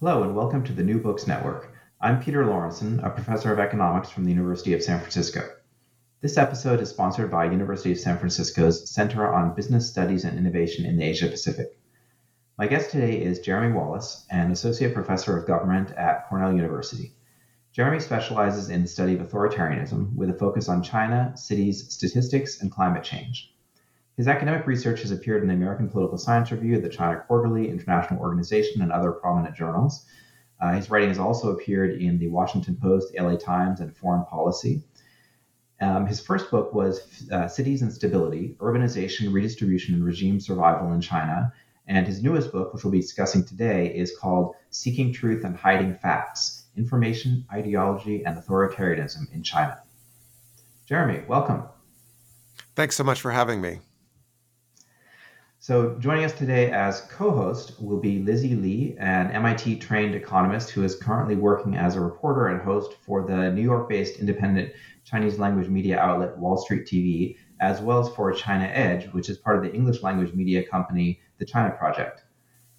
Hello, and welcome to the New Books Network. I'm Peter Lorentzen, a professor of economics from the University of San Francisco. This episode is sponsored by University of San Francisco's Center on Business Studies and Innovation in the Asia Pacific. My guest today is Jeremy Wallace, an associate professor of government at Cornell University. Jeremy specializes in the study of authoritarianism with a focus on China, cities, statistics, and climate change. His academic research has appeared in the American Political Science Review, the China Quarterly, International Organization, and other prominent journals. Uh, his writing has also appeared in the Washington Post, LA Times, and Foreign Policy. Um, his first book was uh, Cities and Stability Urbanization, Redistribution, and Regime Survival in China. And his newest book, which we'll be discussing today, is called Seeking Truth and Hiding Facts Information, Ideology, and Authoritarianism in China. Jeremy, welcome. Thanks so much for having me. So, joining us today as co host will be Lizzie Lee, an MIT trained economist who is currently working as a reporter and host for the New York based independent Chinese language media outlet Wall Street TV, as well as for China Edge, which is part of the English language media company, The China Project.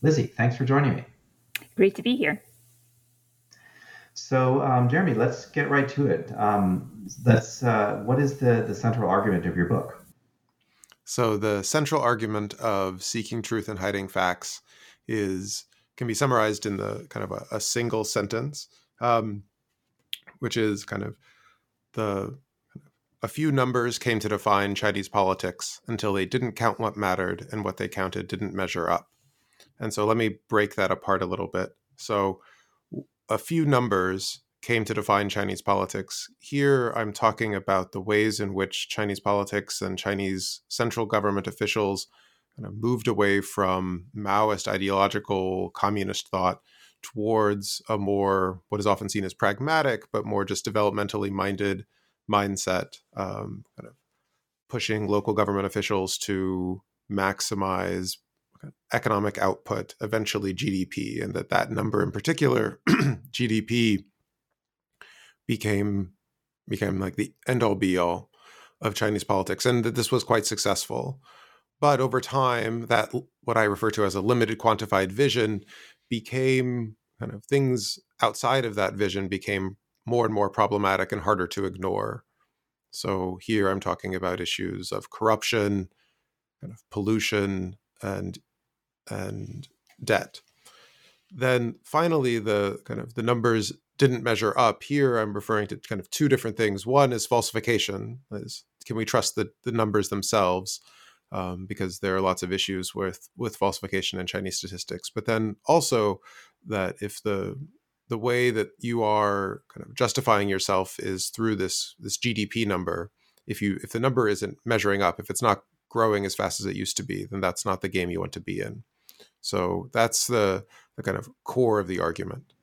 Lizzie, thanks for joining me. Great to be here. So, um, Jeremy, let's get right to it. Um, let's, uh, what is the, the central argument of your book? So the central argument of seeking truth and hiding facts is can be summarized in the kind of a, a single sentence, um, which is kind of the a few numbers came to define Chinese politics until they didn't count what mattered and what they counted didn't measure up. And so let me break that apart a little bit. So a few numbers came to define Chinese politics. Here, I'm talking about the ways in which Chinese politics and Chinese central government officials kind of moved away from Maoist ideological communist thought towards a more, what is often seen as pragmatic, but more just developmentally minded mindset, um, kind of pushing local government officials to maximize economic output, eventually GDP, and that that number in particular, GDP, became became like the end all be all of Chinese politics, and that this was quite successful. But over time, that what I refer to as a limited quantified vision became kind of things outside of that vision became more and more problematic and harder to ignore. So here I'm talking about issues of corruption, kind of pollution, and and debt. Then finally, the kind of the numbers didn't measure up. Here, I'm referring to kind of two different things. One is falsification. Is can we trust the, the numbers themselves? Um, because there are lots of issues with with falsification in Chinese statistics. But then also that if the the way that you are kind of justifying yourself is through this this GDP number, if you if the number isn't measuring up, if it's not growing as fast as it used to be, then that's not the game you want to be in. So that's the the kind of core of the argument.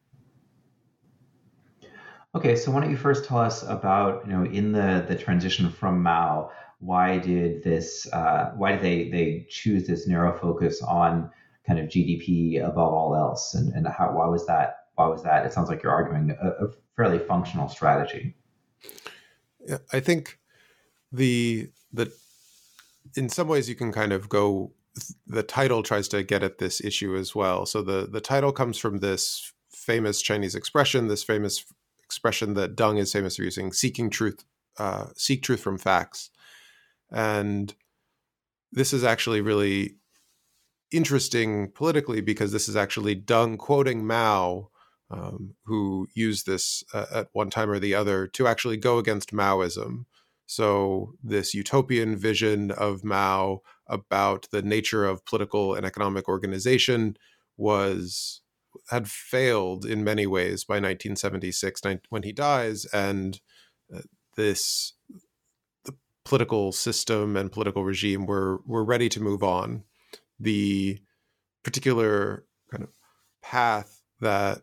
Okay, so why don't you first tell us about, you know, in the the transition from Mao, why did this, uh, why did they they choose this narrow focus on kind of GDP above all else, and and how why was that why was that? It sounds like you're arguing a, a fairly functional strategy. I think the the in some ways you can kind of go the title tries to get at this issue as well. So the the title comes from this famous Chinese expression, this famous expression that Deng is famous for using, seeking truth, uh, seek truth from facts. And this is actually really interesting politically because this is actually Deng quoting Mao, um, who used this uh, at one time or the other to actually go against Maoism. So, this utopian vision of Mao about the nature of political and economic organization was had failed in many ways by 1976 when he dies, and uh, this the political system and political regime were were ready to move on. The particular kind of path that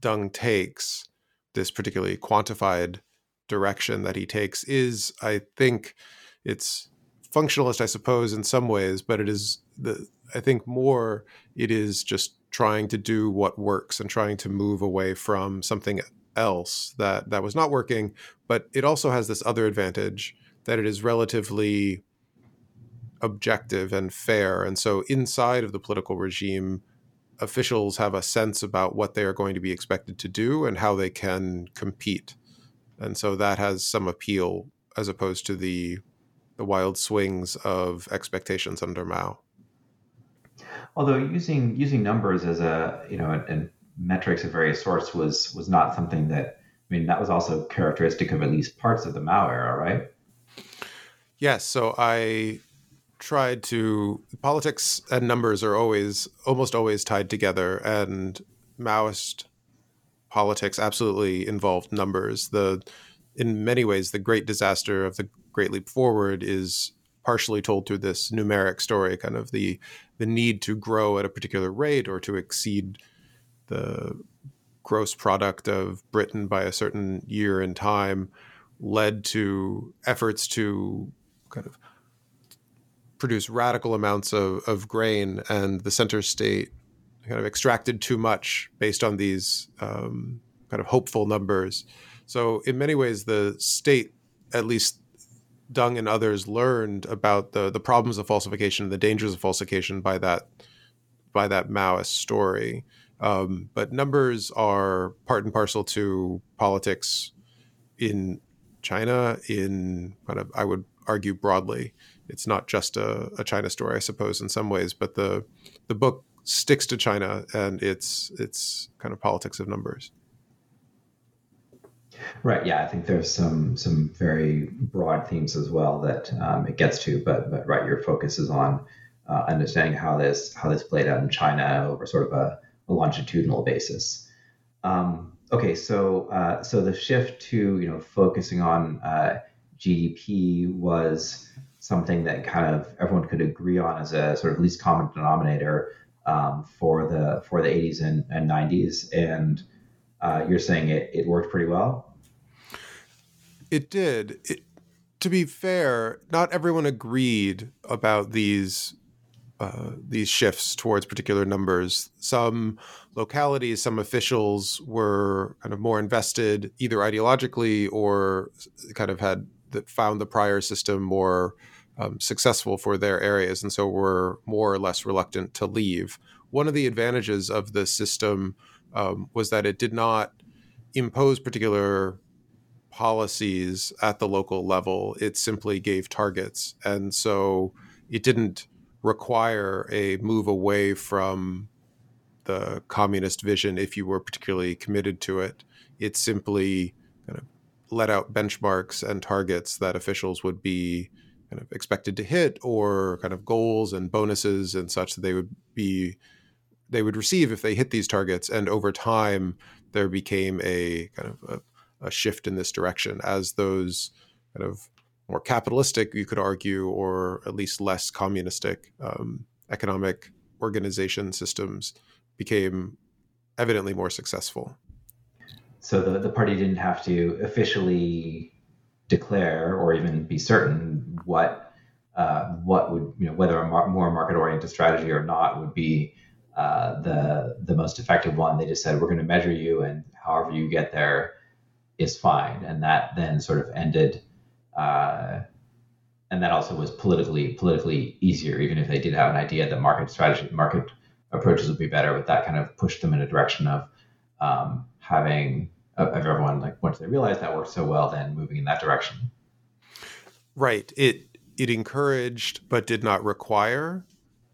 Deng takes, this particularly quantified direction that he takes, is I think it's functionalist, I suppose, in some ways, but it is the I think more it is just trying to do what works and trying to move away from something else that that was not working. But it also has this other advantage that it is relatively objective and fair. And so inside of the political regime, officials have a sense about what they are going to be expected to do and how they can compete. And so that has some appeal as opposed to the the wild swings of expectations under Mao. Although using using numbers as a you know and, metrics of various sorts was was not something that I mean that was also characteristic of at least parts of the Mao era, right? Yes. So I tried to politics and numbers are always almost always tied together and maoist politics absolutely involved numbers the in many ways the great disaster of the great leap forward is partially told through this numeric story kind of the the need to grow at a particular rate or to exceed the gross product of britain by a certain year in time led to efforts to kind of produce radical amounts of, of grain, and the center state kind of extracted too much based on these um, kind of hopeful numbers. So, in many ways, the state, at least Deng and others, learned about the the problems of falsification, the dangers of falsification by that by that Maoist story. Um, but numbers are part and parcel to politics in China. In kind of, I would argue broadly it's not just a, a China story, I suppose, in some ways, but the the book sticks to China and its its kind of politics of numbers. Right. Yeah, I think there's some some very broad themes as well that um, it gets to, but but right, your focus is on uh, understanding how this how this played out in China over sort of a, a longitudinal basis. Um, okay, so uh, so the shift to you know focusing on uh, GDP was something that kind of everyone could agree on as a sort of least common denominator um, for the for the 80s and, and 90s. And uh, you're saying it, it worked pretty well. It did. It, to be fair, not everyone agreed about these uh, these shifts towards particular numbers. Some localities, some officials were kind of more invested, either ideologically or kind of had that found the prior system more um, successful for their areas, and so were more or less reluctant to leave. One of the advantages of the system um, was that it did not impose particular policies at the local level. It simply gave targets, and so it didn't require a move away from the communist vision if you were particularly committed to it. It simply kind of let out benchmarks and targets that officials would be kind of expected to hit or kind of goals and bonuses and such that they would be they would receive if they hit these targets and over time there became a kind of a, a shift in this direction as those kind of more capitalistic you could argue or at least less communistic um, economic organization systems became evidently more successful so the, the party didn't have to officially declare or even be certain what uh, what would you know whether a mar- more market oriented strategy or not would be uh, the the most effective one. They just said we're going to measure you, and however you get there is fine, and that then sort of ended. Uh, and that also was politically politically easier, even if they did have an idea that market strategy, market approaches would be better. But that kind of pushed them in a direction of um, having of, everyone like once they realized that worked so well then moving in that direction right it it encouraged but did not require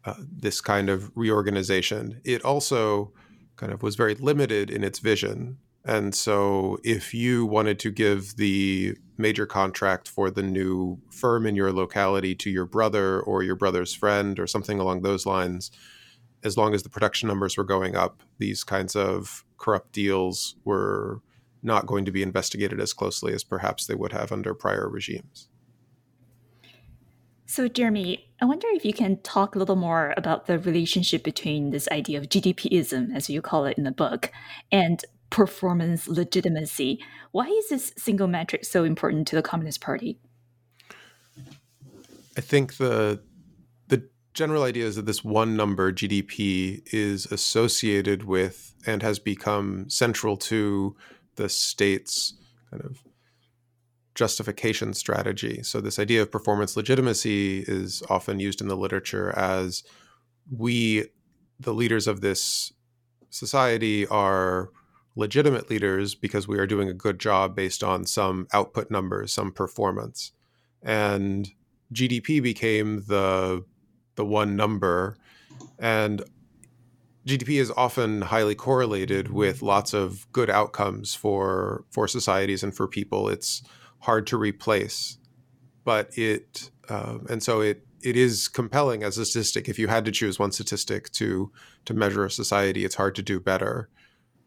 uh, this kind of reorganization it also kind of was very limited in its vision and so if you wanted to give the major contract for the new firm in your locality to your brother or your brother's friend or something along those lines as long as the production numbers were going up these kinds of corrupt deals were not going to be investigated as closely as perhaps they would have under prior regimes. So, Jeremy, I wonder if you can talk a little more about the relationship between this idea of GDPism, as you call it in the book, and performance legitimacy. Why is this single metric so important to the Communist Party? I think the the general idea is that this one number GDP is associated with and has become central to the state's kind of justification strategy. So this idea of performance legitimacy is often used in the literature as we the leaders of this society are legitimate leaders because we are doing a good job based on some output numbers, some performance. And GDP became the the one number and GDP is often highly correlated with lots of good outcomes for for societies and for people. It's hard to replace, but it um, and so it it is compelling as a statistic. If you had to choose one statistic to to measure a society, it's hard to do better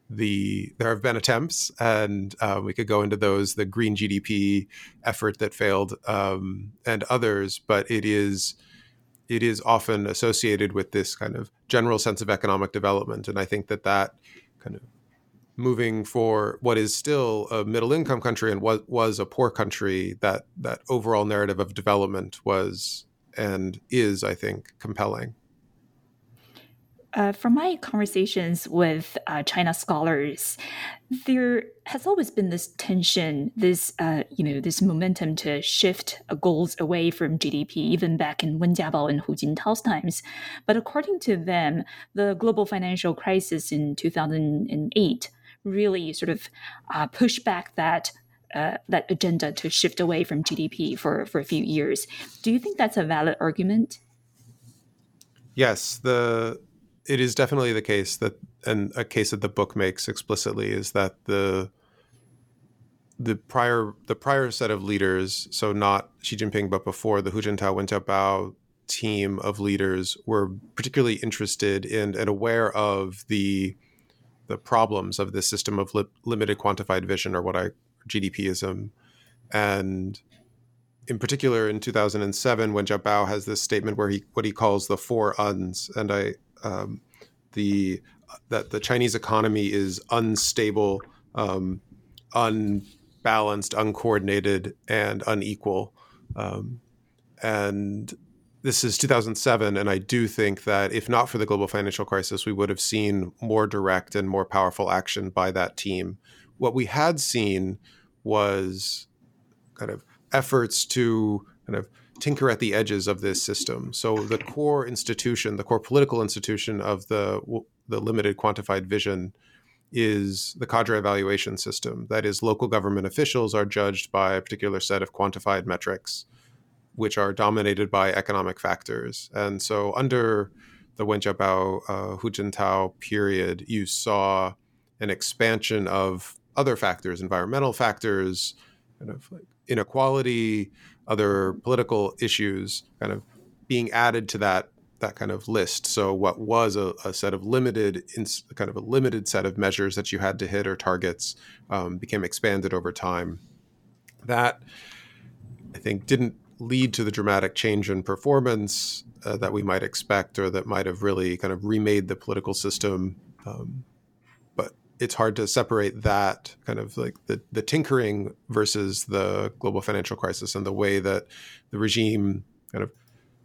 the there have been attempts, and uh, we could go into those, the green GDP effort that failed, um, and others. But it is it is often associated with this kind of general sense of economic development, and I think that that kind of moving for what is still a middle income country and what was a poor country that that overall narrative of development was and is i think compelling uh, from my conversations with uh, China scholars, there has always been this tension, this uh, you know, this momentum to shift goals away from GDP, even back in Wen Jiabao and Hu Jintao's times. But according to them, the global financial crisis in 2008 really sort of uh, pushed back that uh, that agenda to shift away from GDP for, for a few years. Do you think that's a valid argument? Yes, the it is definitely the case that, and a case that the book makes explicitly is that the the prior the prior set of leaders, so not Xi Jinping, but before the Hu Jintao Wen Jiabao team of leaders, were particularly interested in and aware of the the problems of this system of li- limited quantified vision, or what I GDPism, and in particular in 2007 Wen Jiabao has this statement where he what he calls the four uns, and I um, the that the Chinese economy is unstable, um, unbalanced, uncoordinated, and unequal. Um, and this is 2007, and I do think that if not for the global financial crisis, we would have seen more direct and more powerful action by that team. What we had seen was kind of efforts to kind of tinker at the edges of this system. So the core institution, the core political institution of the the limited quantified vision is the cadre evaluation system. That is, local government officials are judged by a particular set of quantified metrics, which are dominated by economic factors. And so, under the Wen Jiabao, uh, Hu Jintao period, you saw an expansion of other factors, environmental factors, kind of like inequality, other political issues kind of being added to that that kind of list. So what was a, a set of limited, kind of a limited set of measures that you had to hit or targets um, became expanded over time. That I think didn't lead to the dramatic change in performance uh, that we might expect, or that might have really kind of remade the political system um, it's hard to separate that kind of like the, the tinkering versus the global financial crisis and the way that the regime kind of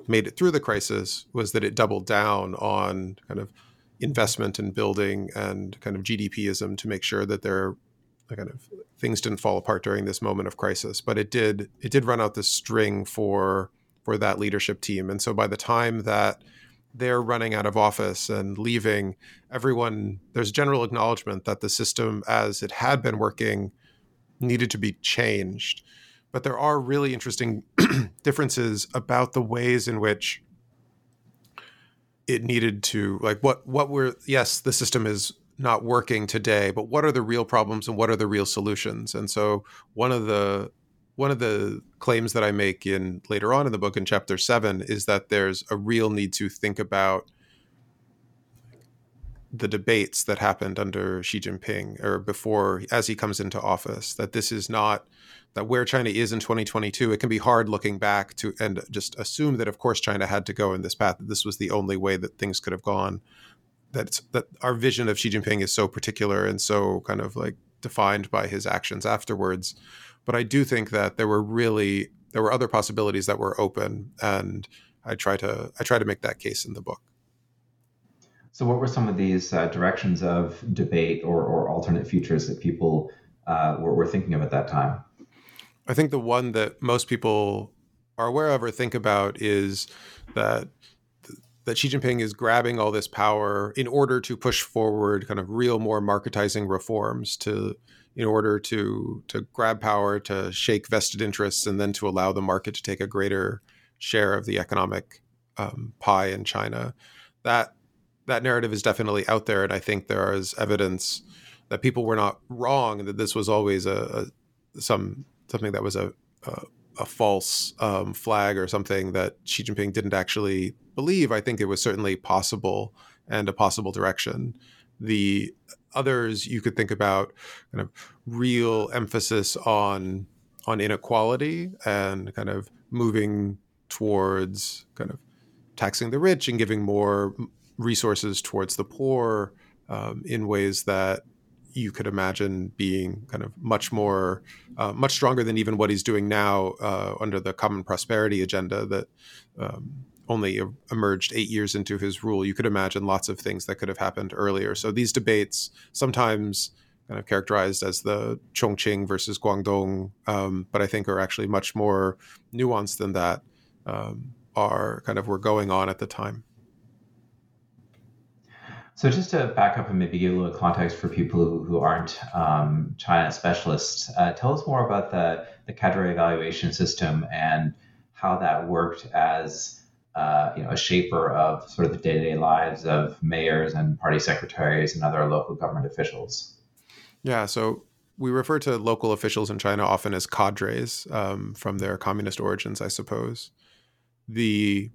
made it through the crisis was that it doubled down on kind of investment and building and kind of GDPism to make sure that there kind of things didn't fall apart during this moment of crisis. But it did it did run out the string for for that leadership team. And so by the time that they're running out of office and leaving, everyone, there's general acknowledgement that the system as it had been working needed to be changed. But there are really interesting differences about the ways in which it needed to like what what were yes the system is not working today but what are the real problems and what are the real solutions and so one of the one of the claims that I make in later on in the book in chapter seven is that there's a real need to think about the debates that happened under Xi Jinping or before as he comes into office that this is not that where China is in 2022 it can be hard looking back to and just assume that of course China had to go in this path that this was the only way that things could have gone that that our vision of Xi Jinping is so particular and so kind of like defined by his actions afterwards but I do think that there were really there were other possibilities that were open and I try to I try to make that case in the book so, what were some of these uh, directions of debate or, or alternate futures that people uh, were, were thinking of at that time? I think the one that most people are aware of or think about is that that Xi Jinping is grabbing all this power in order to push forward kind of real more marketizing reforms to in order to to grab power to shake vested interests and then to allow the market to take a greater share of the economic um, pie in China. That that narrative is definitely out there, and I think there is evidence that people were not wrong, that this was always a, a some something that was a a, a false um, flag or something that Xi Jinping didn't actually believe. I think it was certainly possible and a possible direction. The others you could think about kind of real emphasis on on inequality and kind of moving towards kind of taxing the rich and giving more resources towards the poor um, in ways that you could imagine being kind of much more, uh, much stronger than even what he's doing now uh, under the Common Prosperity agenda that um, only emerged eight years into his rule. You could imagine lots of things that could have happened earlier. So these debates, sometimes kind of characterized as the Chongqing versus Guangdong, um, but I think are actually much more nuanced than that, um, are kind of were going on at the time. So just to back up and maybe give a little context for people who, aren't um, China specialists, uh, tell us more about the, the cadre evaluation system and how that worked as uh, you know, a shaper of sort of the day-to-day lives of mayors and party secretaries and other local government officials. Yeah, so we refer to local officials in China often as cadres um, from their communist origins, I suppose. The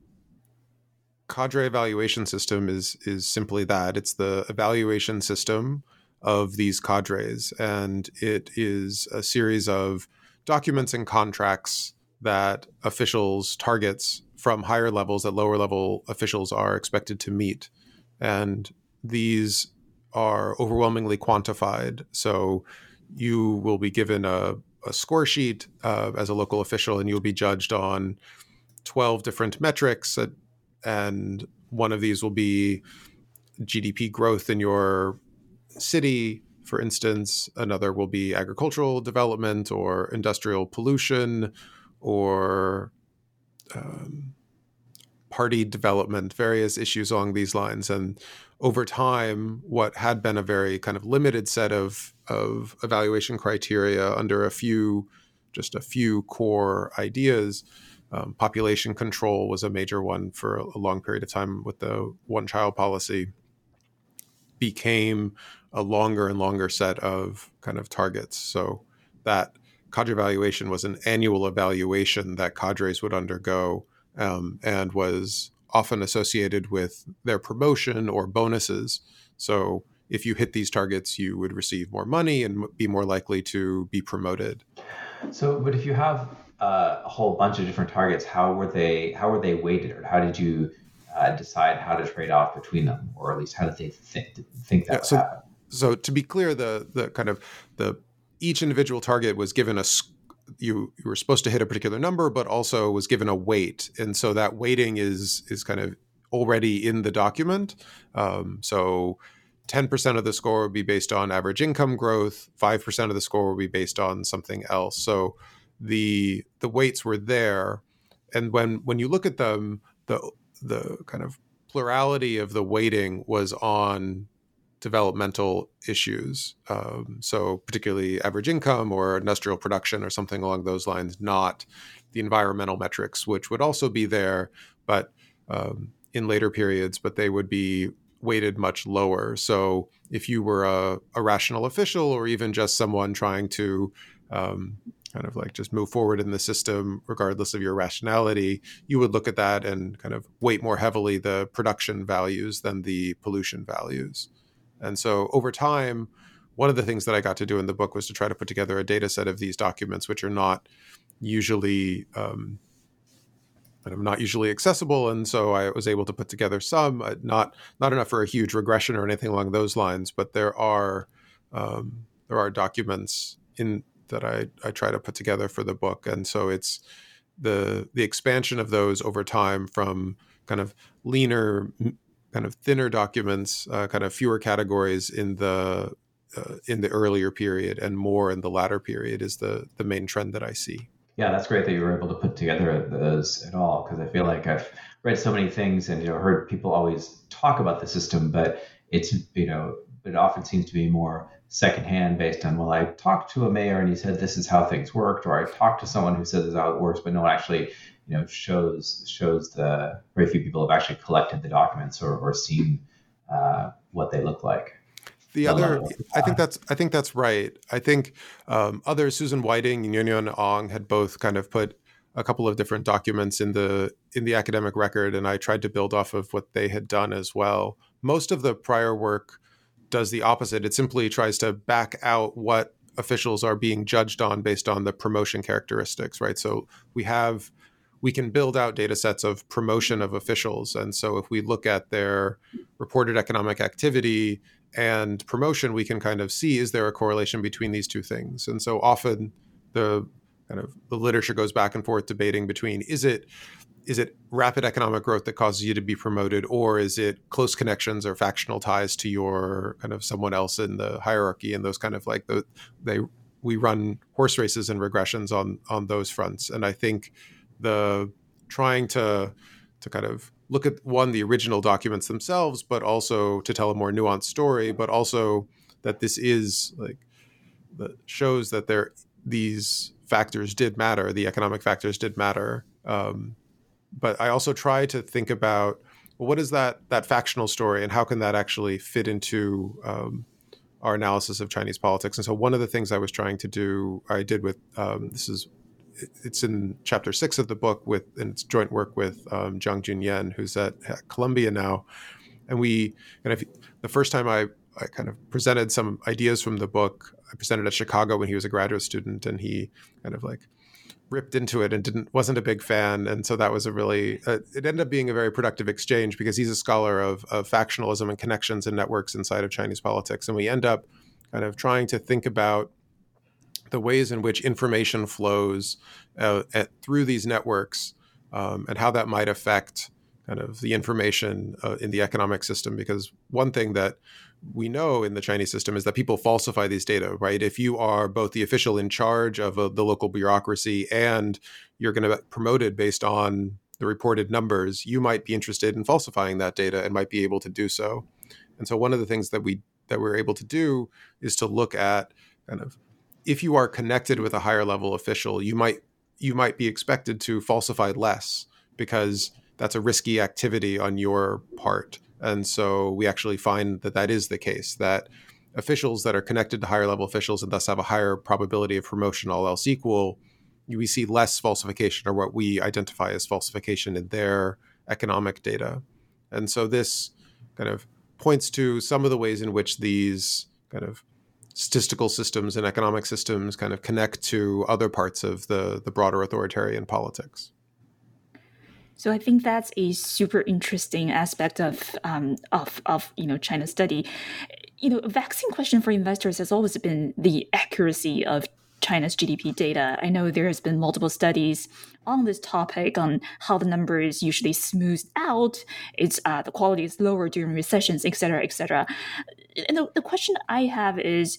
cadre evaluation system is is simply that. It's the evaluation system of these cadres, and it is a series of documents and contracts that officials targets from higher levels that lower level officials are expected to meet, and these are overwhelmingly quantified. So you will be given a, a score sheet uh, as a local official, and you'll be judged on 12 different metrics and one of these will be GDP growth in your city, for instance. Another will be agricultural development or industrial pollution or um, party development, various issues along these lines. And over time, what had been a very kind of limited set of, of evaluation criteria under a few, just a few core ideas um, population control was a major one for a long period of time with the one child policy. Became a longer and longer set of kind of targets. So that cadre evaluation was an annual evaluation that cadres would undergo um, and was often associated with their promotion or bonuses. So if you hit these targets, you would receive more money and be more likely to be promoted. So, but if you have uh, a whole bunch of different targets, how were they how were they weighted, or how did you uh, decide how to trade off between them, or at least how did they think think that yeah, so, happen? So to be clear, the the kind of the each individual target was given a you you were supposed to hit a particular number, but also was given a weight, and so that weighting is is kind of already in the document. Um, so. 10% of the score would be based on average income growth, 5% of the score would be based on something else. So the the weights were there, and when when you look at them, the the kind of plurality of the weighting was on developmental issues. Um, so particularly average income or industrial production or something along those lines, not the environmental metrics, which would also be there, but um, in later periods, but they would be weighted much lower. So if you were a, a rational official or even just someone trying to um, kind of like just move forward in the system regardless of your rationality you would look at that and kind of weight more heavily the production values than the pollution values And so over time, one of the things that I got to do in the book was to try to put together a data set of these documents, which are not usually um, not usually accessible, and so I was able to put together some, uh, not not enough for a huge regression or anything along those lines, but there are um, there are documents in that I, I try to put together for the book, and so it's the the expansion of those over time from kind of leaner, kind of thinner documents, uh, kind of fewer categories in the uh, in the earlier period and more in the latter period is the the main trend that I see. Yeah, that's great that you were able to put together those at all because I feel like I've read so many things and you know heard people always talk about the system, but it's you know it often seems to be more secondhand based on well I talked to a mayor and he said this is how things worked, or I talked to someone who said this is how it works, but no one actually you know shows shows the very few people have actually collected the documents or, or seen uh, what they look like. The other i think that's i think that's right. I think um, others susan whiting and Yuen Yuen Ang had both kind of put a couple of different documents in the in the academic record and i tried to build off of what they had done as well. Most of the prior work does the opposite. It simply tries to back out what officials are being judged on based on the promotion characteristics right? So we have we can build out data sets of promotion of officials. And so if we look at their reported economic activity and promotion, we can kind of see is there a correlation between these two things? And so often the kind of the literature goes back and forth debating between is it is it rapid economic growth that causes you to be promoted or is it close connections or factional ties to your kind of someone else in the hierarchy and those kind of like the they we run horse races and regressions on on those fronts? And i think the trying to to kind of look at one the original documents themselves but also to tell a more nuanced story but also that this is like that shows that there these factors did matter the economic factors did matter um, but i also try to think about well, what is that that factional story and how can that actually fit into um, our analysis of chinese politics and so one of the things i was trying to do i did with um, this is it's in chapter six of the book with and it's joint work with um, Jiang Junyan, who's at, at, Columbia now. And we kind of the first time I, I kind of presented some ideas from the book, I presented at Chicago when he was a graduate student, and he kind of like ripped into it and didn't wasn't a big fan. And so that was a really uh, it ended up being a very productive exchange because he's a scholar of, of factionalism and connections and networks inside of chinese politics. And we end up kind of trying to think about the ways in which information flows uh, at, through these networks um, and how that might affect kind of the information uh, in the economic system. Because one thing that we know in the Chinese system is that people falsify these data, right? If you are both the official in charge of a, uh, the local bureaucracy and you're going to be promoted based on the reported numbers, you might be interested in falsifying that data and might be able to do so. And so one of the things that we that we're able to do is to look at kind of if you are connected with a higher level official, you might you might be expected to falsify less because that's a risky activity on your part. And so we actually find that that is the case that officials that are connected to higher level officials and thus have a higher probability of promotion, all else equal, we see less falsification or what we identify as falsification in their economic data. And so this kind of points to some of the ways in which these kind of statistical systems and economic systems kind of connect to other parts of the, the broader authoritarian politics. So I think that's a super interesting aspect of um, of of you know China study. You know, vaccine question for investors has always been the accuracy of China's GDP data. I know there has been multiple studies on this topic on how the numbers usually smooth out. It's uh, the quality is lower during recessions, et cetera, et cetera. And the, the question I have is,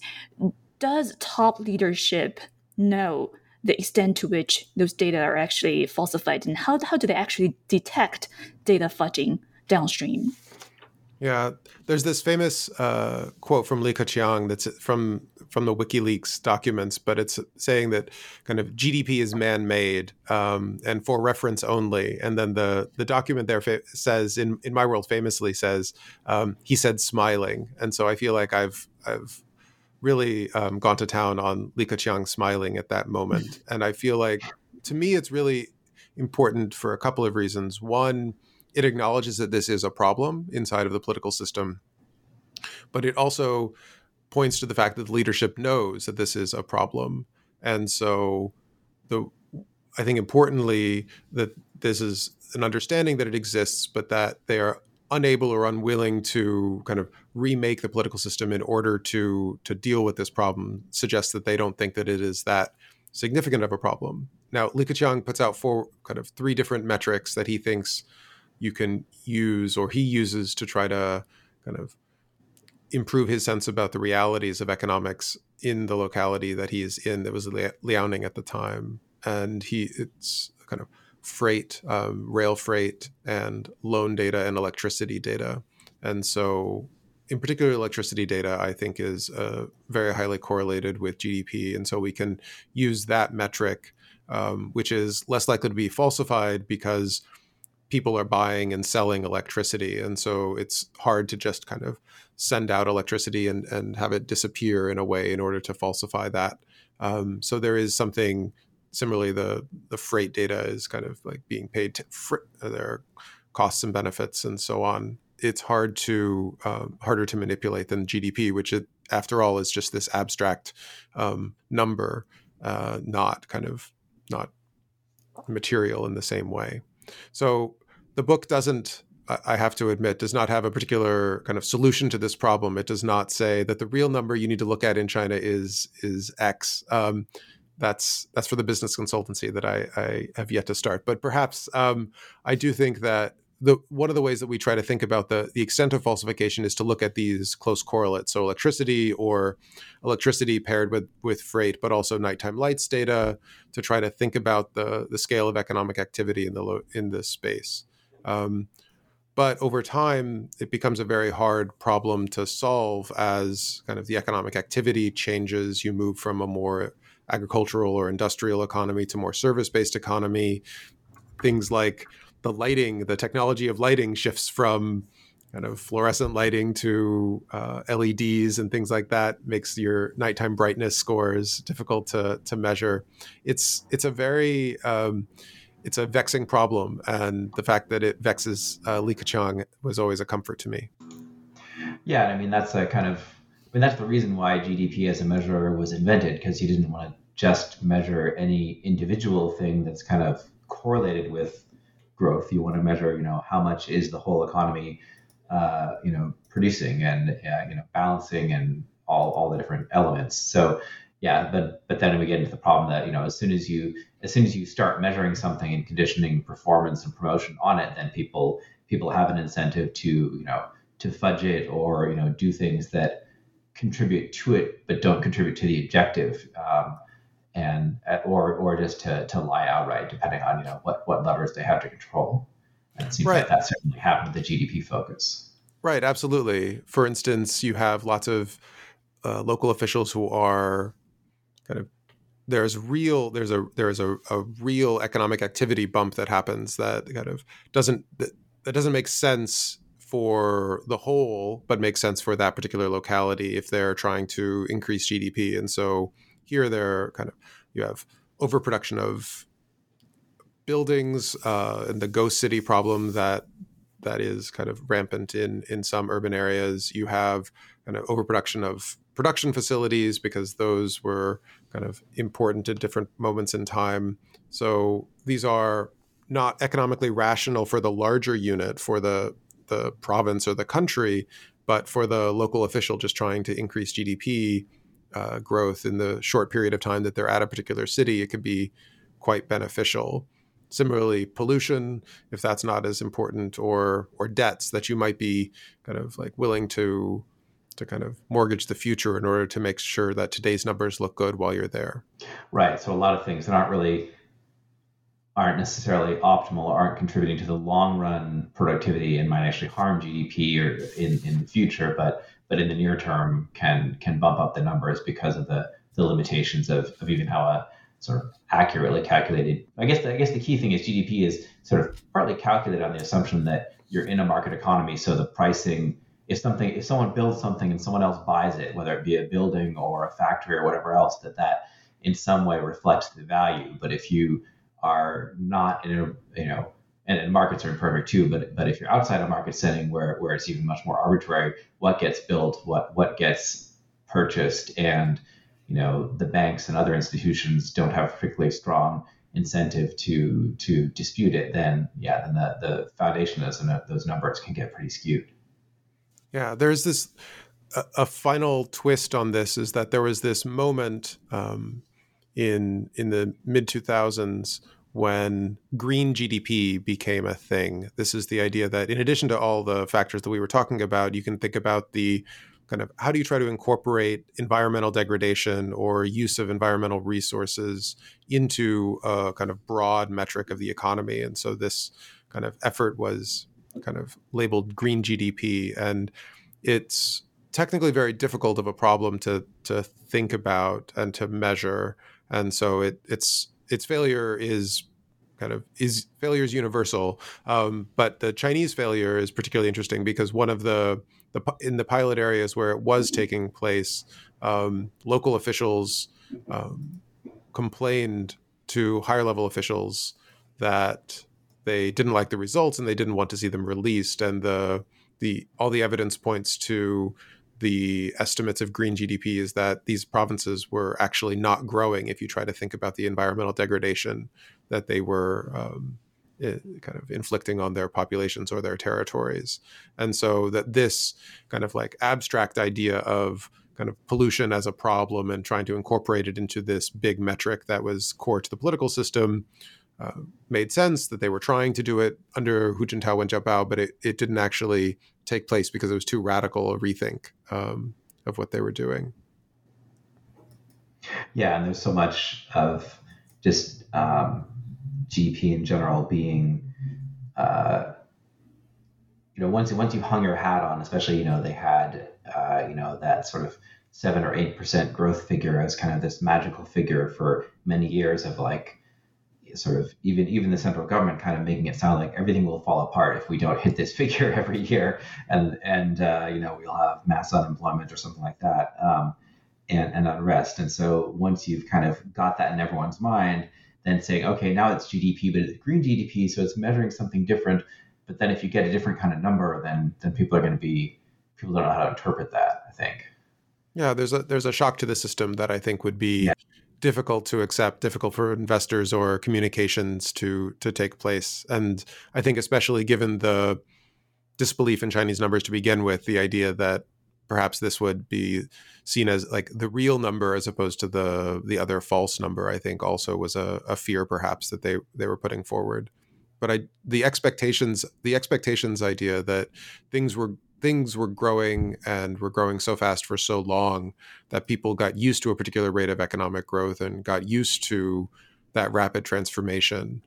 does top leadership know the extent to which those data are actually falsified, and how how do they actually detect data fudging downstream? Yeah, there's this famous uh, quote from Li Keqiang that's from from the WikiLeaks documents, but it's saying that kind of GDP is man-made um, and for reference only. And then the the document there fa- says, in in my world, famously says, um, he said smiling. And so I feel like I've I've really um, gone to town on Li Keqiang smiling at that moment, and I feel like to me it's really important for a couple of reasons. One it acknowledges that this is a problem inside of the political system. but it also points to the fact that the leadership knows that this is a problem. And so the I think importantly that this is an understanding that it exists, but that they are unable or unwilling to kind of remake the political system in order to to deal with this problem suggests that they don't think that it is that significant of a problem. Now, Li Keqiang puts out four kind of three different metrics that he thinks you can use or he uses to try to kind of improve his sense about the realities of economics in the locality that he is in that was Liaoning at the time. And he it's kind of freight, um, rail freight, and loan data and electricity data. And so, in particular, electricity data, I think, is uh, very highly correlated with GDP. And so, we can use that metric, um, which is less likely to be falsified because people are buying and selling electricity. And so, it's hard to just kind of send out electricity and, and have it disappear in a way in order to falsify that. Um, so, there is something similarly, the the freight data is kind of like being paid to fr- their costs and benefits and so on. It's hard to um, harder to manipulate than GDP, which it, after all is just this abstract um, number, uh, not kind of not material in the same way. So the book doesn't I have to admit, does not have a particular kind of solution to this problem. It does not say that the real number you need to look at in China is is X. Um, that's that's for the business consultancy that I, I have yet to start. But perhaps um, I do think that the one of the ways that we try to think about the the extent of falsification is to look at these close correlates. So electricity or electricity paired with with freight, but also nighttime lights data to try to think about the the scale of economic activity in the in this space. Um, but over time, it becomes a very hard problem to solve as kind of the economic activity changes. You move from a more agricultural or industrial economy to more service based economy. Things like the lighting, the technology of lighting shifts from kind of fluorescent lighting to uh, LEDs and things like that makes your nighttime brightness scores difficult to to measure. It's it's a very um, it's a vexing problem, and the fact that it vexes uh, Li Keqiang was always a comfort to me. Yeah, and I mean that's a kind of I mean that's the reason why GDP as a measure was invented because you didn't want to just measure any individual thing that's kind of correlated with growth. You want to measure, you know, how much is the whole economy, uh, you know, producing and uh, you know balancing and all all the different elements. So yeah, but but then we get into the problem that you know as soon as you as soon as you start measuring something and conditioning performance and promotion on it, then people people have an incentive to you know to fudge it or you know do things that contribute to it but don't contribute to the objective. Um, and or or just to to lie outright, depending on you know what what levers they have to control. And it seems right. like that certainly happened with the GDP focus. Right, absolutely. For instance, you have lots of uh, local officials who are kind of there's real there's a there's a, a real economic activity bump that happens that kind of doesn't that, that doesn't make sense for the whole, but makes sense for that particular locality if they're trying to increase GDP. And so here, they're kind of you have overproduction of buildings uh, and the ghost city problem that that is kind of rampant in in some urban areas. You have kind of overproduction of production facilities because those were kind of important at different moments in time. So these are not economically rational for the larger unit, for the the province or the country, but for the local official just trying to increase GDP uh, growth in the short period of time that they're at a particular city, it could be quite beneficial. Similarly, pollution, if that's not as important, or or debts that you might be kind of like willing to to kind of mortgage the future in order to make sure that today's numbers look good while you're there. Right. So a lot of things that aren't really aren't necessarily optimal aren't contributing to the long run productivity and might actually harm GDP or in, in the future, but but in the near term can can bump up the numbers because of the the limitations of, of even how a sort of accurately calculated. I guess the, I guess the key thing is GDP is sort of partly calculated on the assumption that you're in a market economy, so the pricing if something if someone builds something and someone else buys it, whether it be a building or a factory or whatever else, that that in some way reflects the value. But if you are not in a you know and, markets are imperfect too. But but if you're outside a market setting where where it's even much more arbitrary, what gets built, what what gets purchased, and you know the banks and other institutions don't have particularly strong incentive to to dispute it, then yeah, then the the foundation of those, those numbers can get pretty skewed. Yeah, there's this a, a final twist on this is that there was this moment um, in in the mid 2000s when green GDP became a thing. This is the idea that, in addition to all the factors that we were talking about, you can think about the kind of how do you try to incorporate environmental degradation or use of environmental resources into a kind of broad metric of the economy. And so this kind of effort was kind of labeled green GDP. And it's technically very difficult of a problem to to think about and to measure. And so it it's its failure is kind of is failure is universal. Um, but the Chinese failure is particularly interesting because one of the the in the pilot areas where it was taking place, um, local officials um, complained to higher level officials that they didn't like the results and they didn't want to see them released. And the the all the evidence points to the estimates of green GDP is that these provinces were actually not growing if you try to think about the environmental degradation that they were um, kind of inflicting on their populations or their territories. And so that this kind of like abstract idea of kind of pollution as a problem and trying to incorporate it into this big metric that was core to the political system uh, made sense that they were trying to do it under Hu Jintao and Jiabao, but it, it didn't actually take place because it was too radical a rethink um, of what they were doing. Yeah, and there's so much of just um, GDP in general being, uh, you know, once once you hung your hat on, especially you know they had uh, you know that sort of seven or eight percent growth figure as kind of this magical figure for many years of like sort of even even the central government kind of making it sound like everything will fall apart if we don't hit this figure every year and and uh, you know we'll have mass unemployment or something like that um, and, and unrest. And so once you've kind of got that in everyone's mind then saying okay now it's gdp but it's green gdp so it's measuring something different. But then if you get a different kind of number then then people are going to be people don't know how to interpret that i think. Yeah there's a there's a shock to the system that i think would be yeah difficult to accept, difficult for investors or communications to to take place. And I think especially given the disbelief in Chinese numbers to begin with, the idea that perhaps this would be seen as like the real number as opposed to the the other false number, I think also was a, a fear perhaps that they they were putting forward. But I the expectations the expectations idea that things were things were growing and were growing so fast for so long that people got used to a particular rate of economic growth and got used to that rapid transformation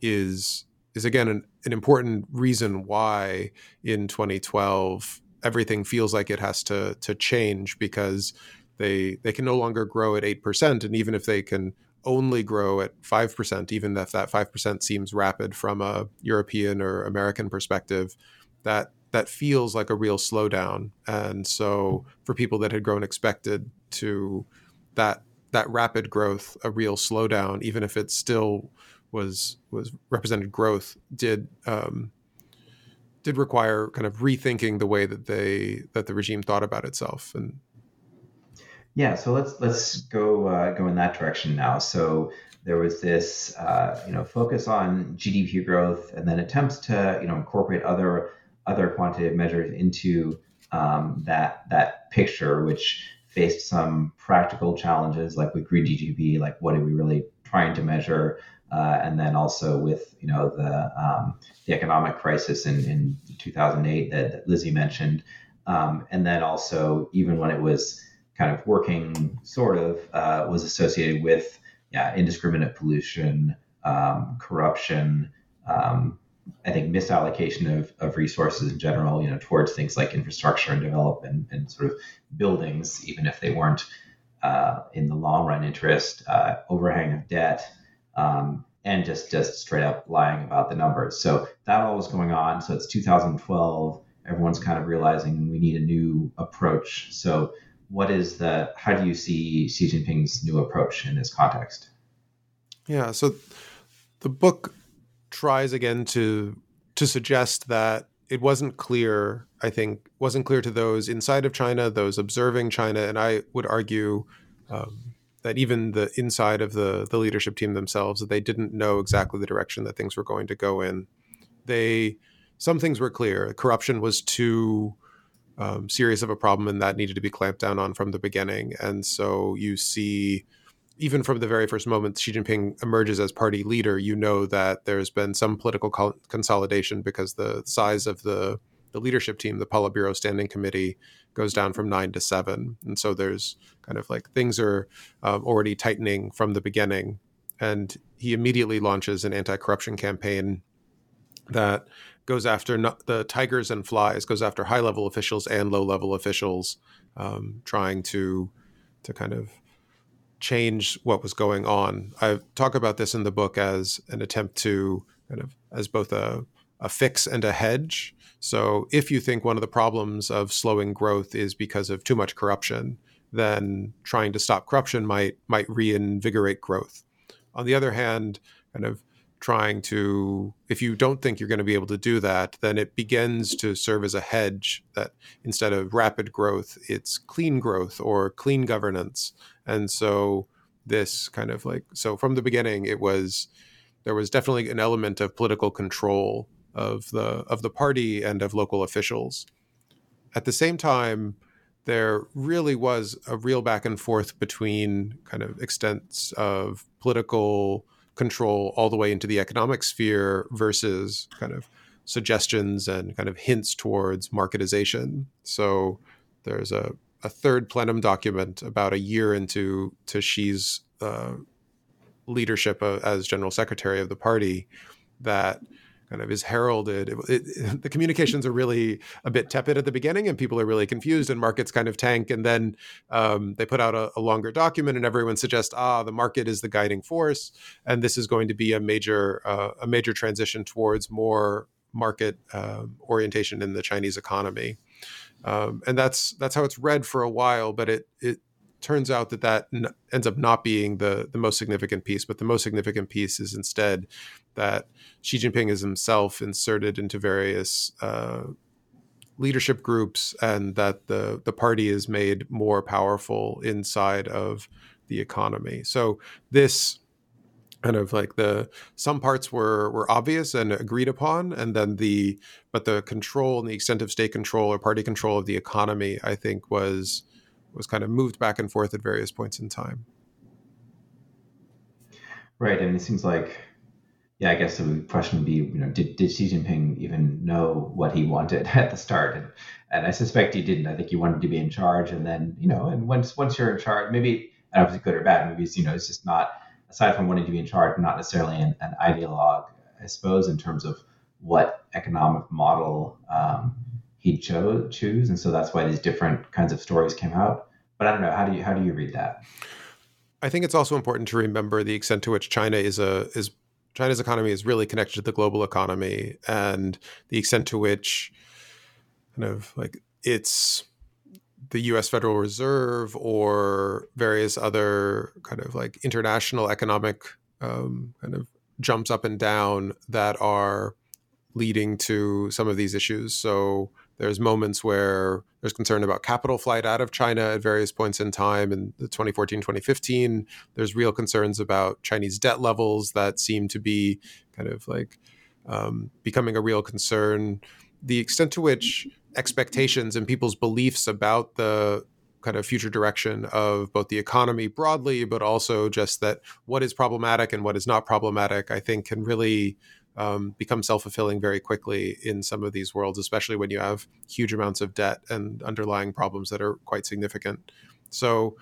is is again an, an important reason why in 2012 everything feels like it has to to change because they they can no longer grow at 8% and even if they can only grow at 5% even if that 5% seems rapid from a European or American perspective that that feels like a real slowdown. And so for people that had grown expected to that that rapid growth, a real slowdown, even if it still was was represented growth, did um, did require kind of rethinking the way that they that the regime thought about itself. And yeah, so let's let's go uh, go in that direction now. So there was this uh, you know focus on GDP growth and then attempts to you know incorporate other other quantitative measures into um, that that picture, which faced some practical challenges, like with green GDP, like what are we really trying to measure, uh, and then also with you know the um, the economic crisis in, in 2008 that, that Lizzie mentioned, um, and then also even when it was kind of working, sort of uh, was associated with yeah indiscriminate pollution, um, corruption. Um, I think misallocation of, of resources in general, you know, towards things like infrastructure and development and sort of buildings, even if they weren't uh, in the long run interest, uh, overhang of debt, um, and just just straight up lying about the numbers. So that all was going on. So it's 2012. Everyone's kind of realizing we need a new approach. So what is the? How do you see Xi Jinping's new approach in this context? Yeah. So the book tries again to to suggest that it wasn't clear. I think wasn't clear to those inside of China, those observing China, and I would argue um, that even the inside of the the leadership team themselves, that they didn't know exactly the direction that things were going to go in. They some things were clear. Corruption was too um, serious of a problem, and that needed to be clamped down on from the beginning. And so you see, even from the very first moment Xi Jinping emerges as party leader, you know that there's been some political co- consolidation because the size of the the leadership team, the Politburo Standing Committee, goes down from nine to seven, and so there's kind of like things are um, already tightening from the beginning. And he immediately launches an anti-corruption campaign that goes after the tigers and flies, goes after high level officials and low level officials, um, trying to to kind of change what was going on. I talk about this in the book as an attempt to kind of as both a, a fix and a hedge. So if you think one of the problems of slowing growth is because of too much corruption, then trying to stop corruption might might reinvigorate growth. On the other hand, kind of trying to if you don't think you're going to be able to do that then it begins to serve as a hedge that instead of rapid growth it's clean growth or clean governance and so this kind of like so from the beginning it was there was definitely an element of political control of the of the party and of local officials at the same time there really was a real back and forth between kind of extents of political control all the way into the economic sphere versus kind of suggestions and kind of hints towards marketization. So there's a, a third plenum document about a year into to Xi's uh, leadership uh, as general secretary of the party that kind of is heralded. It, it, the communications are really a bit tepid at the beginning, and people are really confused, and markets kind of tank. And then um, they put out a, a, longer document, and everyone suggests, ah, the market is the guiding force, and this is going to be a major uh, a major transition towards more market uh, orientation in the Chinese economy. Um, and that's that's how it's read for a while, but it it turns out that that n- ends up not being the the most significant piece. But the most significant piece is instead that Xi Jinping is himself inserted into various uh, leadership groups, and that the the party is made more powerful inside of the economy. So this kind of like the some parts were were obvious and agreed upon and then the but the control and the extent of state control or party control of the economy i think was was kind of moved back and forth at various points in time. Right, and it seems like, yeah, I guess the question would be, you know, did, did Xi Jinping even know what he wanted at the start? And, and I suspect he didn't. I think he wanted to be in charge, and then, you know, and once once you're in charge, maybe I don't know if it's good or bad. Maybe it's you know, it's just not aside from wanting to be in charge, not necessarily an, an ideologue, I suppose, in terms of what economic model um, he chose choose, and so that's why these different kinds of stories came out. But I don't know how do you how do you read that? I think it's also important to remember the extent to which China is a is China's economy is really connected to the global economy, and the extent to which kind of like it's the U.S. Federal Reserve or various other kind of like international economic um, kind of jumps up and down that are leading to some of these issues. So there's moments where there's concern about capital flight out of China at various points in time. In the 2014, 2015, there's real concerns about Chinese debt levels that seem to be kind of like um, becoming a real concern. The extent to which expectations and people's beliefs about the kind of future direction of both the economy broadly, but also just that what is problematic and what is not problematic, I think can really um, become self fulfilling very quickly in some of these worlds, especially when you have huge amounts of debt and underlying problems that are quite significant. So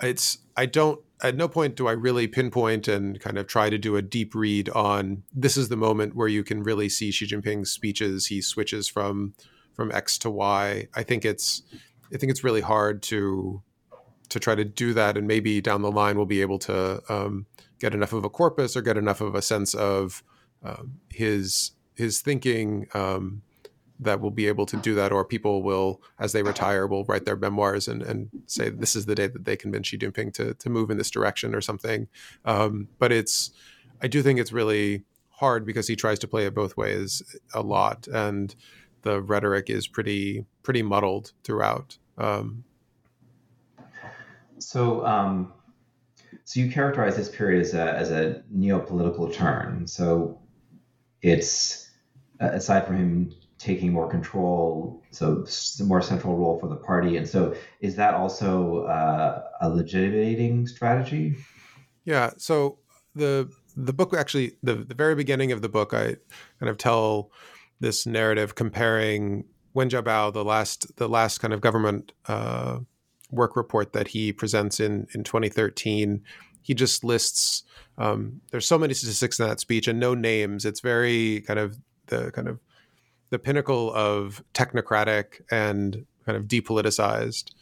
it's I don't at no point do I really pinpoint and kind of try to do a deep read on this is the moment where you can really see Xi Jinping's speeches. He switches from from X to Y. I think it's I think it's really hard to to try to do that, and maybe down the line we'll be able to um, get enough of a corpus or get enough of a sense of um, his his thinking um, that will be able to do that, or people will, as they retire, will write their memoirs and, and say this is the day that they convinced Xi Jinping to to move in this direction or something. Um, but it's, I do think it's really hard because he tries to play it both ways a lot, and the rhetoric is pretty pretty muddled throughout. Um, so, um, so you characterize this period as a as a neopolitical turn. So, it's aside from him taking more control, so more central role for the party, and so is that also uh, a legitimating strategy? Yeah. So the the book actually the the very beginning of the book, I kind of tell this narrative comparing Wen Jiabao, the last the last kind of government uh, work report that he presents in in 2013. He just lists. Um, there's so many statistics in that speech and no names. It's very kind of the kind of the pinnacle of technocratic and kind of depoliticized.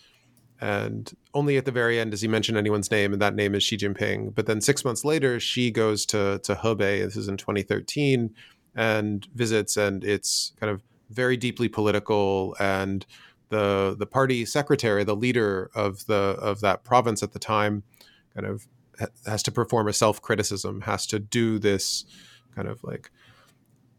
And only at the very end does he mention anyone's name, and that name is Xi Jinping. But then six months later, Xi goes to to Hebei. This is in 2013, and visits, and it's kind of very deeply political. And the the party secretary, the leader of the of that province at the time, kind of has to perform a self criticism, has to do this kind of like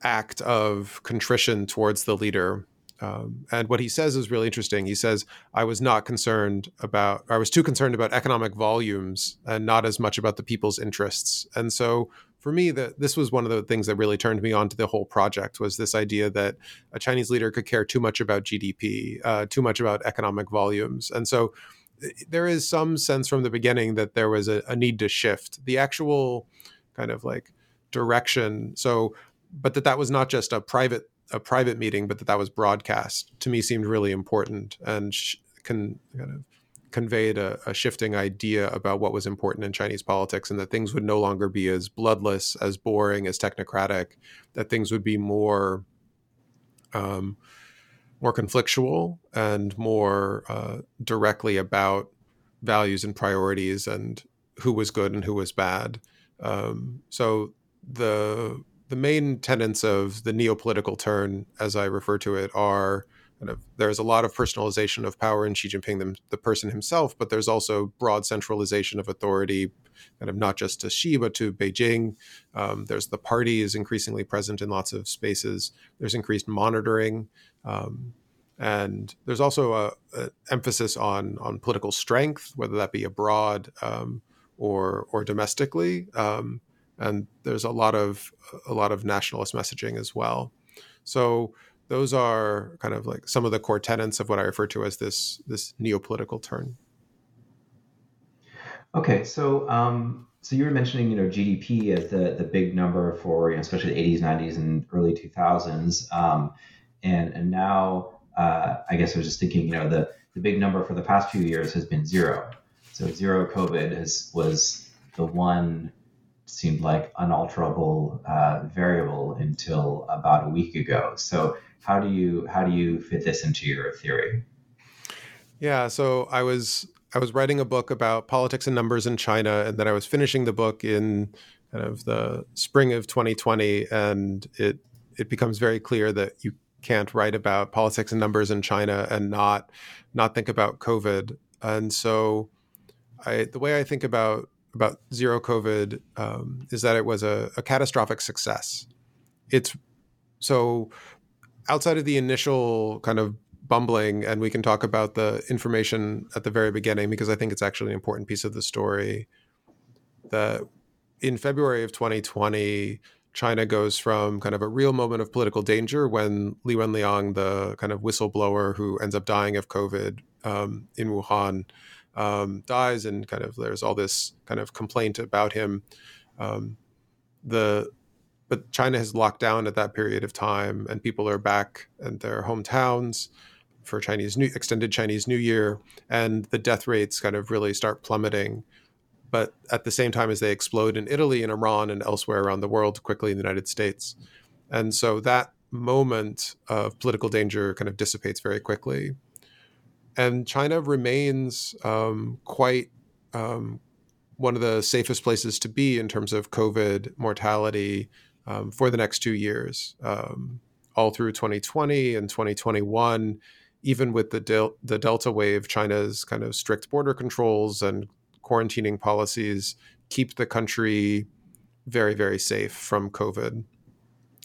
act of contrition towards the leader. Um, and what he says is really interesting. He says, I was not concerned about, I was too concerned about economic volumes and not as much about the people's interests. And so for me, that this was one of the things that really turned me on to the whole project was this idea that a Chinese leader could care too much about GDP, uh, too much about economic volumes. And so eh, there is some sense from the beginning that there was a, a need to shift the actual kind of like direction. So but that that was not just a private a private meeting, but that that was broadcast to me seemed really important and sh- can kind of conveyed a, a, shifting idea about what was important in Chinese politics and that things would no longer be as bloodless, as boring, as technocratic, that things would be more um, more conflictual and more uh, directly about values and priorities and who was good and who was bad. Um, so the the main tenets of the neopolitical turn, as I refer to it, are kind of there's a lot of personalization of power in Xi Jinping, the, the person himself, but there's also broad centralization of authority, kind of not just to Xi but to Beijing. Um, there's the party is increasingly present in lots of spaces. There's increased monitoring. Um, and there's also a, a, emphasis on on political strength, whether that be abroad um, or or domestically. Um, and there's a lot of a lot of nationalist messaging as well. So those are kind of like some of the core tenets of what I refer to as this this neopolitical turn. Okay, so um, so you were mentioning you know GDP as the the big number for you know, especially the 80s, 90s, and early 2000s, um, and and now uh, I guess I was just thinking you know the the big number for the past few years has been zero. So zero COVID has was the one seemed like unalterable uh, variable until about a week ago. So how do you how do you fit this into your theory? Yeah, so I was I was writing a book about politics and numbers in China, and then I was finishing the book in kind of the spring of 2020, and it it becomes very clear that you can't write about politics and numbers in China and not not think about COVID. And so, I the way I think about about zero COVID um, is that it was a, a catastrophic success. It's so outside of the initial kind of bumbling, and we can talk about the information at the very beginning because I think it's actually an important piece of the story. That in February of 2020, China goes from kind of a real moment of political danger when Li Wenliang, the kind of whistleblower who ends up dying of COVID um, in Wuhan, um, dies, and kind of there's all this kind of complaint about him. Um, the but China has locked down at that period of time, and people are back in their hometowns for Chinese New extended Chinese New Year, and the death rates kind of really start plummeting. But at the same time as they explode in Italy and Iran and elsewhere around the world, quickly in the United States, and so that moment of political danger kind of dissipates very quickly and China remains um, quite um, one of the safest places to be in terms of COVID mortality um, for the next two years, um, all through 2020 and 2021. Even with the del- the Delta wave, China's kind of strict border controls and quarantining policies keep the country very, very safe from COVID.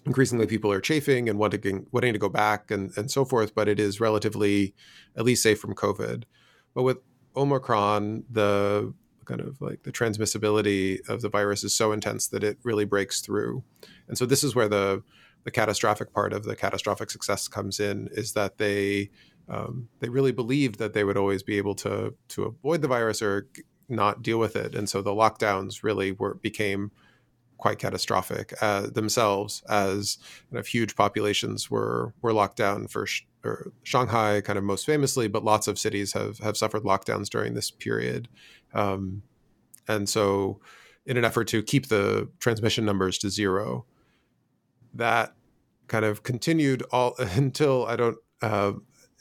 Increasingly, people are chafing and wanting, wanting to go back and, and so forth, but it is relatively at least safe from COVID. But with Omicron, the kind of like the transmissibility of the virus is so intense that it really breaks through. And so this is where the the catastrophic part of the catastrophic success comes in is that they um, they really believed that they would always be able to to avoid the virus or not deal with it, and so the lockdowns really were became quite catastrophic uh, themselves as kind of huge populations were were locked down for sh- Shanghai kind of most famously, but lots of cities have have suffered lockdowns during this period, um, and so in an effort to keep the transmission numbers to zero, that kind of continued all until I don't. Uh,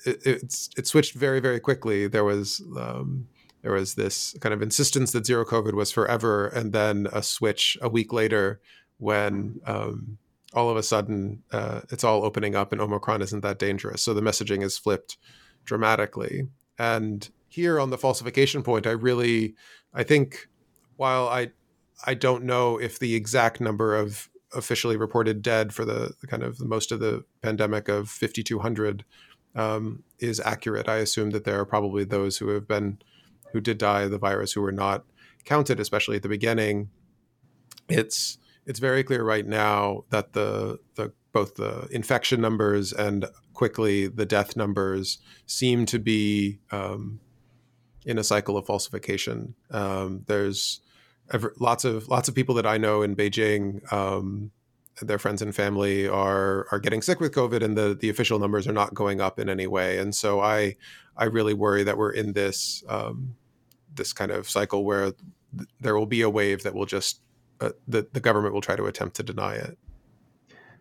it, it's it switched very very quickly. There was um, there was this kind of insistence that zero COVID was forever, and then a switch a week later when um, all of a sudden uh, it's all opening up and Omicron isn't that dangerous. So the messaging is flipped dramatically. And here on the falsification point, I really I think while I I don't know if the exact number of officially reported dead for the kind of most of the pandemic of 5,200 um, is accurate. I assume that there are probably those who have been who did die of the virus who were not counted, especially at the beginning. It's it's very clear right now that the the both the infection numbers and quickly the death numbers seem to be um, in a cycle of falsification. Um, there's ever, lots of lots of people that I know in Beijing, um, their friends and family are are getting sick with COVID, and the the official numbers are not going up in any way. And so I I really worry that we're in this um, this kind of cycle where th- there will be a wave that will just uh, the the government will try to attempt to deny it.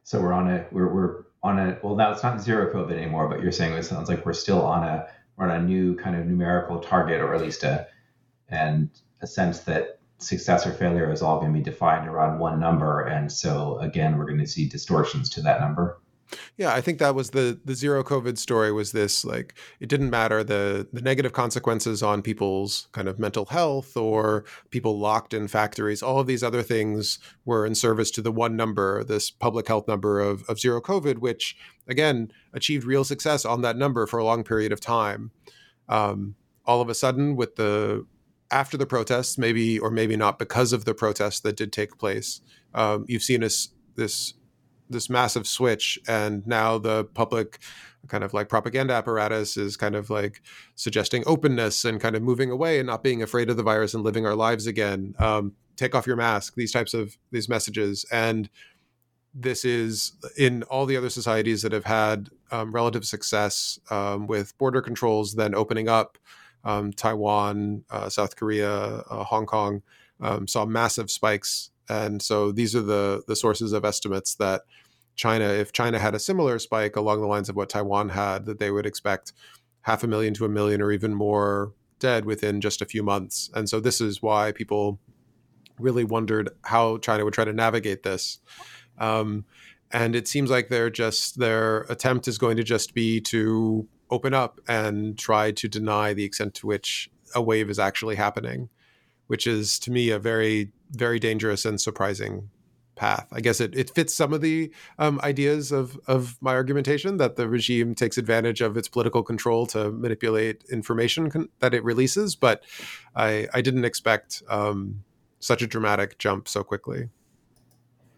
So we're on a we're we're on a well now it's not zero COVID anymore, but you're saying it sounds like we're still on a we're on a new kind of numerical target, or at least a and a sense that success or failure is all going to be defined around one number. And so, again, we're going to see distortions to that number. Yeah, I think that was the the zero COVID story. Was this like it didn't matter the the negative consequences on people's kind of mental health or people locked in factories. All of these other things were in service to the one number, this public health number of of zero COVID, which again achieved real success on that number for a long period of time. Um, all of a sudden, with the after the protests, maybe or maybe not because of the protests that did take place, um, you've seen this this this massive switch, and now the public kind of like propaganda apparatus is kind of like suggesting openness and kind of moving away and not being afraid of the virus and living our lives again. Um, take off your mask. These types of these messages and this is in all the other societies that have had um, relative success um, with border controls then opening up um, Taiwan, uh, South Korea, uh, Hong Kong um, saw massive spikes, and so these are the the sources of estimates that China, if China had a similar spike along the lines of what Taiwan had, that they would expect half a million to a million or even more dead within just a few months. And so this is why people really wondered how China would try to navigate this. Um, and it seems like they're just their attempt is going to just be to open up and try to deny the extent to which a wave is actually happening, which is to me a very, very dangerous and surprising path. I guess it, it fits some of the um, ideas of, of my argumentation that the regime takes advantage of its political control to manipulate information con- that it releases, but I, I didn't expect um, such a dramatic jump so quickly.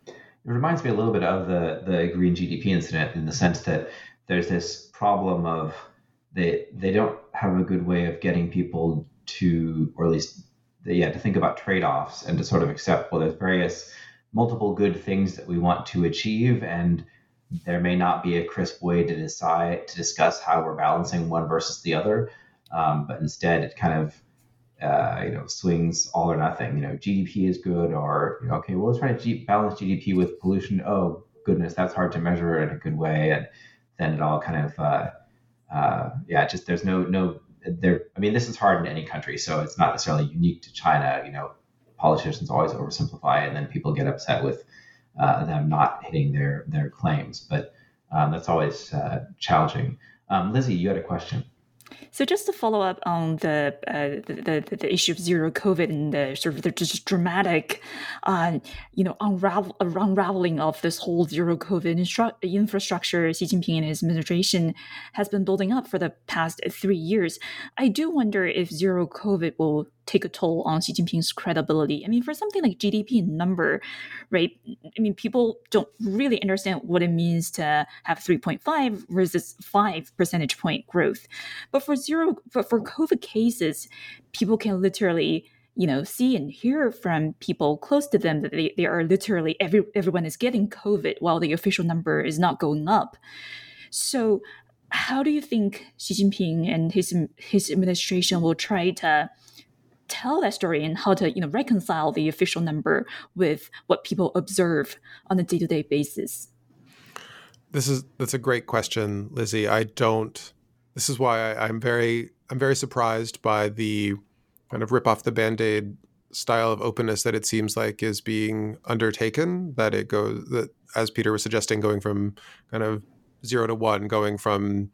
It reminds me a little bit of the, the green GDP incident in the sense that there's this problem of they they don't have a good way of getting people to, or at least yeah, to think about trade-offs and to sort of accept well, there's various multiple good things that we want to achieve, and there may not be a crisp way to decide to discuss how we're balancing one versus the other, um, but instead it kind of uh, you know swings all or nothing. You know, GDP is good, or you know, okay, well let's try to balance GDP with pollution. Oh goodness, that's hard to measure in a good way, and then it all kind of uh, uh, yeah, just there's no no there. I mean, this is hard in any country, so it's not necessarily unique to China. You know, politicians always oversimplify, and then people get upset with uh, them not hitting their their claims. But um, that's always uh, challenging. Um, Lizzie, you had a question. So just to follow up on the, uh, the, the, the issue of zero COVID and the sort of the just dramatic, uh, you know, unravel, unraveling of this whole zero COVID instru- infrastructure Xi Jinping and his administration has been building up for the past three years. I do wonder if zero COVID will take a toll on Xi Jinping's credibility. I mean, for something like GDP number, right? I mean, people don't really understand what it means to have 3.5 versus 5 percentage point growth. But for zero, but for COVID cases, people can literally you know see and hear from people close to them that they, they are literally every everyone is getting covid while the official number is not going up so how do you think Xi Jinping and his his administration will try to tell that story and how to you know reconcile the official number with what people observe on a day-to-day basis? This is that's a great question lizzie. I don't this is why I, i'm very i'm very surprised by the kind of rip off the band-aid style of openness that it seems like is being undertaken that it goes that as peter was suggesting going from kind of zero to one going from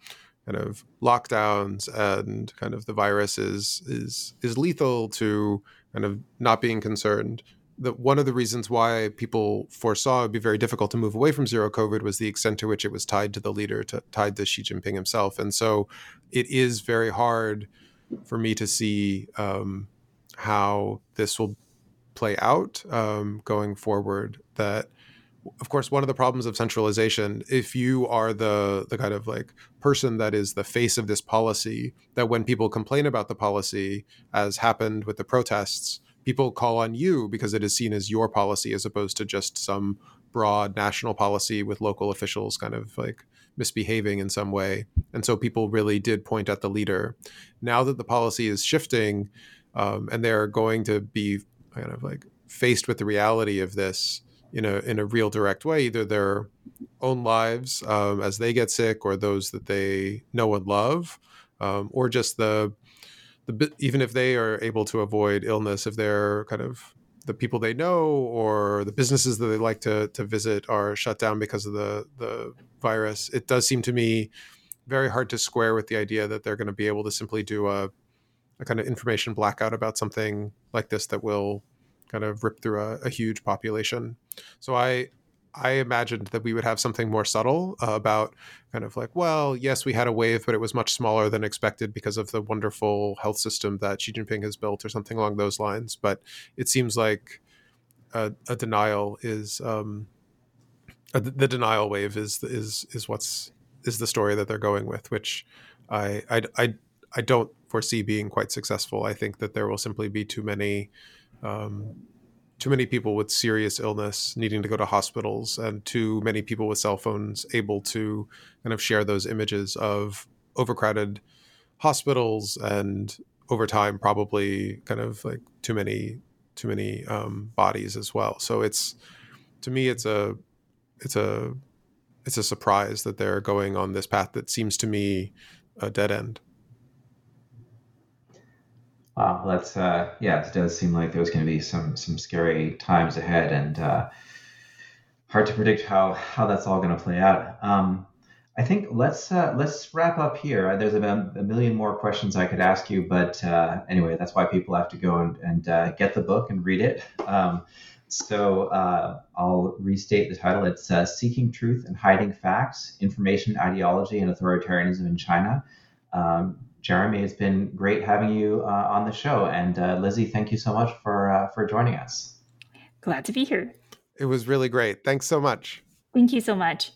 kind of lockdowns and kind of the virus is is is lethal to kind of not being concerned. That one of the reasons why people foresaw it would be very difficult to move away from zero COVID was the extent to which it was tied to the leader, to, tied to Xi Jinping himself, and so it is very hard for me to see um, how this will play out um, going forward. That of course one of the problems of centralization if you are the the kind of like person that is the face of this policy that when people complain about the policy as happened with the protests people call on you because it is seen as your policy as opposed to just some broad national policy with local officials kind of like misbehaving in some way. And so people really did point at the leader. Now that the policy is shifting um, and they're going to be kind of like faced with the reality of this in a in a real direct way, either their own lives um, as they get sick, or those that they know and love, um, or just the the even if they are able to avoid illness, if they're kind of the people they know or the businesses that they like to to visit are shut down because of the the virus, it does seem to me very hard to square with the idea that they're going to be able to simply do a, a kind of information blackout about something like this that will kind of rip through a, a huge population. So I I imagined that we would have something more subtle uh, about kind of like, well, yes, we had a wave, but it was much smaller than expected because of the wonderful health system that Xi Jinping has built, or something along those lines. But it seems like a, a denial is um, a, the denial wave is is is what's is the story that they're going with, which I I I, I don't foresee being quite successful. I think that there will simply be too many um, too many people with serious illness needing to go to hospitals and too many people with cell phones able to kind of share those images of overcrowded hospitals and over time probably kind of like too many too many um, bodies as well. So it's to me it's a it's a it's a surprise that they're going on this path that seems to me a dead end Wow, that's uh, yeah, it does seem like there's going to be some some scary times ahead, and uh, hard to predict how how that's all going to play out. Um, I think let's uh, let's wrap up here. There's a, a, million more questions I could ask you, but uh, anyway, that's why people have to go and, and uh, get the book and read it. Um, so uh, I'll restate the title. It's uh, "Seeking Truth and Hiding Facts: Information, Ideology, and Authoritarianism in China." Um, Jeremy, it's been great having you uh, on the show, and uh, Lizzie, thank you so much for uh, for joining us. Glad to be here. It was really great. Thanks so much. Thank you so much.